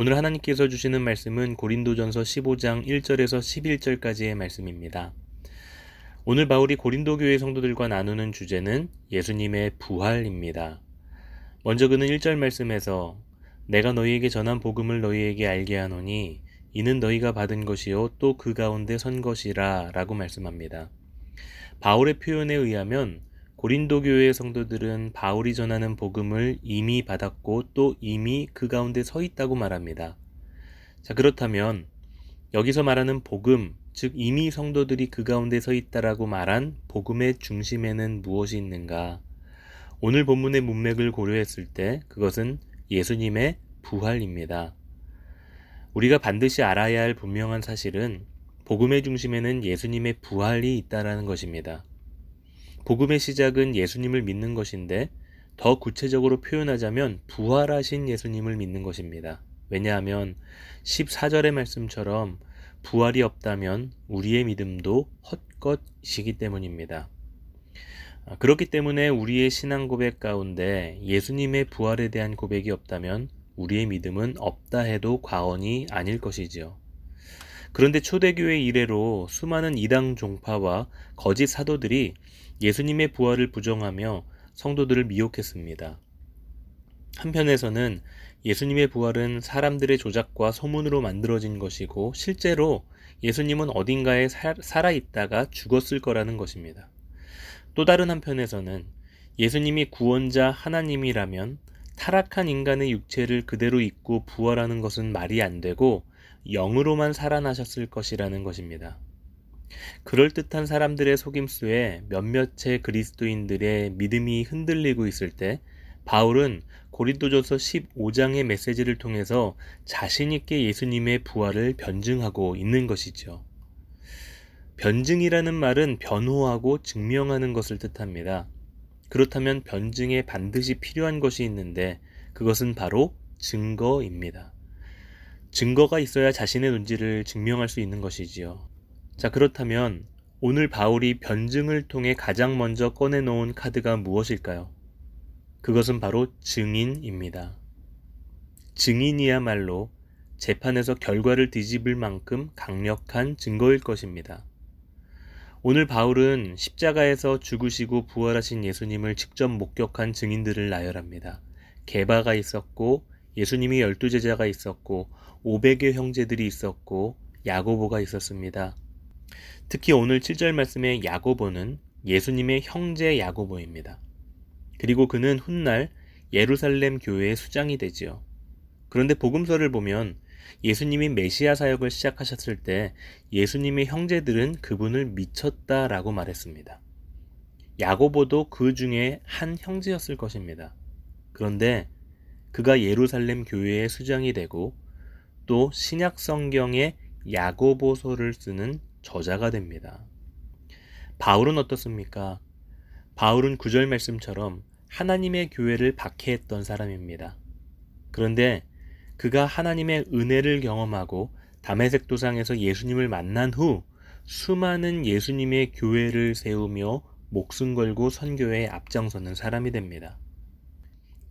오늘 하나님께서 주시는 말씀은 고린도전서 15장 1절에서 11절까지의 말씀입니다. 오늘 바울이 고린도 교회 성도들과 나누는 주제는 예수님의 부활입니다. 먼저 그는 1절 말씀에서 내가 너희에게 전한 복음을 너희에게 알게 하노니 이는 너희가 받은 것이요 또 그 가운데 선 것이라 라고 말씀합니다. 바울의 표현에 의하면 고린도 교회의 성도들은 바울이 전하는 복음을 이미 받았고 또 이미 그 가운데 서 있다고 말합니다. 자, 그렇다면 여기서 말하는 복음, 즉 이미 성도들이 그 가운데 서 있다라고 말한 복음의 중심에는 무엇이 있는가? 오늘 본문의 문맥을 고려했을 때 그것은 예수님의 부활입니다. 우리가 반드시 알아야 할 분명한 사실은 복음의 중심에는 예수님의 부활이 있다라는 것입니다. 복음의 시작은 예수님을 믿는 것인데 더 구체적으로 표현하자면 부활하신 예수님을 믿는 것입니다. 왜냐하면 14절의 말씀처럼 부활이 없다면 우리의 믿음도 헛것이기 때문입니다. 아, 그렇기 때문에 우리의 신앙 고백 가운데 예수님의 부활에 대한 고백이 없다면 우리의 믿음은 없다 해도 과언이 아닐 것이지요. 그런데 초대교회 이래로 수많은 이당 종파와 거짓 사도들이 예수님의 부활을 부정하며 성도들을 미혹했습니다. 한편에서는 예수님의 부활은 사람들의 조작과 소문으로 만들어진 것이고 실제로 예수님은 어딘가에 살아있다가 죽었을 거라는 것입니다. 또 다른 한편에서는 예수님이 구원자 하나님이라면 타락한 인간의 육체를 그대로 입고 부활하는 것은 말이 안 되고 영으로만 살아나셨을 것이라는 것입니다. 그럴듯한 사람들의 속임수에 몇몇의 그리스도인들의 믿음이 흔들리고 있을 때 바울은 고린도전서 15장의 메시지를 통해서 자신 있게 예수님의 부활을 변증하고 있는 것이죠. 변증이라는 말은 변호하고 증명하는 것을 뜻합니다. 그렇다면 변증에 반드시 필요한 것이 있는데 그것은 바로 증거입니다. 증거가 있어야 자신의 논지를 증명할 수 있는 것이지요. 자, 그렇다면 오늘 바울이 변증을 통해 가장 먼저 꺼내놓은 카드가 무엇일까요? 그것은 바로 증인입니다. 증인이야말로 재판에서 결과를 뒤집을 만큼 강력한 증거일 것입니다. 오늘 바울은 십자가에서 죽으시고 부활하신 예수님을 직접 목격한 증인들을 나열합니다. 개바가 있었고 예수님이 열두 제자가 있었고 오백의 형제들이 있었고 야고보가 있었습니다. 특히 오늘 7절 말씀의 야고보는 예수님의 형제 야고보입니다. 그리고 그는 훗날 예루살렘 교회의 수장이 되지요. 그런데 복음서를 보면 예수님이 메시아 사역을 시작하셨을 때 예수님의 형제들은 그분을 미쳤다라고 말했습니다. 야고보도 그 중에 한 형제였을 것입니다. 그런데 그가 예루살렘 교회의 수장이 되고 또 신약 성경의 야고보서를 쓰는 저자가 됩니다. 바울은 어떻습니까? 바울은 구절 말씀처럼 하나님의 교회를 박해했던 사람입니다. 그런데 그가 하나님의 은혜를 경험하고 담에색 도상에서 예수님을 만난 후 수많은 예수님의 교회를 세우며 목숨 걸고 선교에 앞장서는 사람이 됩니다.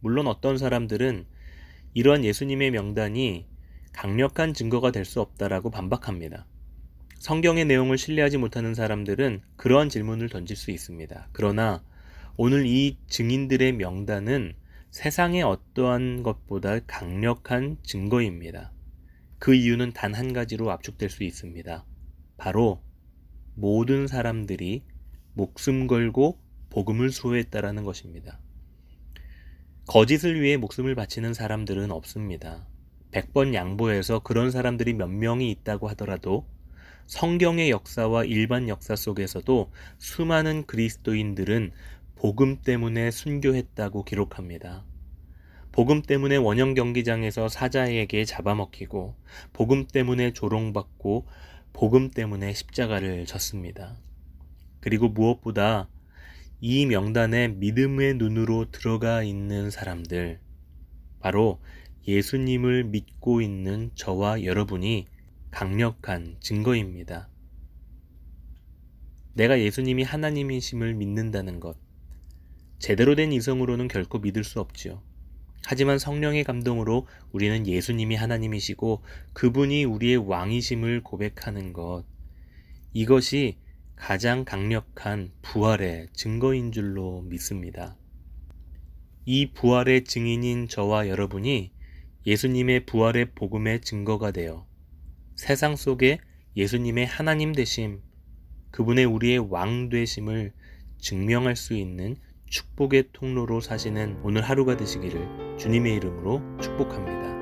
물론 어떤 사람들은 이러한 예수님의 명단이 강력한 증거가 될 수 없다라고 반박합니다. 성경의 내용을 신뢰하지 못하는 사람들은 그러한 질문을 던질 수 있습니다. 그러나 오늘 이 증인들의 명단은 세상의 어떠한 것보다 강력한 증거입니다. 그 이유는 단 한 가지로 압축될 수 있습니다. 바로 모든 사람들이 목숨 걸고 복음을 수호했다라는 것입니다. 거짓을 위해 목숨을 바치는 사람들은 없습니다. 100번 양보해서 그런 사람들이 몇 명이 있다고 하더라도 성경의 역사와 일반 역사 속에서도 수많은 그리스도인들은 복음 때문에 순교했다고 기록합니다. 복음 때문에 원형 경기장에서 사자에게 잡아먹히고 복음 때문에 조롱받고 복음 때문에 십자가를 졌습니다. 그리고 무엇보다 이 명단에 믿음의 눈으로 들어가 있는 사람들, 바로 예수님을 믿고 있는 저와 여러분이 강력한 증거입니다. 내가 예수님이 하나님이심을 믿는다는 것, 제대로 된 이성으로는 결코 믿을 수 없지요. 하지만 성령의 감동으로 우리는 예수님이 하나님이시고 그분이 우리의 왕이심을 고백하는 것. 이것이 가장 강력한 부활의 증거인 줄로 믿습니다. 이 부활의 증인인 저와 여러분이 예수님의 부활의 복음의 증거가 되어 세상 속에 예수님의 하나님 되심, 그분의 우리의 왕 되심을 증명할 수 있는 축복의 통로로 사시는 오늘 하루가 되시기를 주님의 이름으로 축복합니다.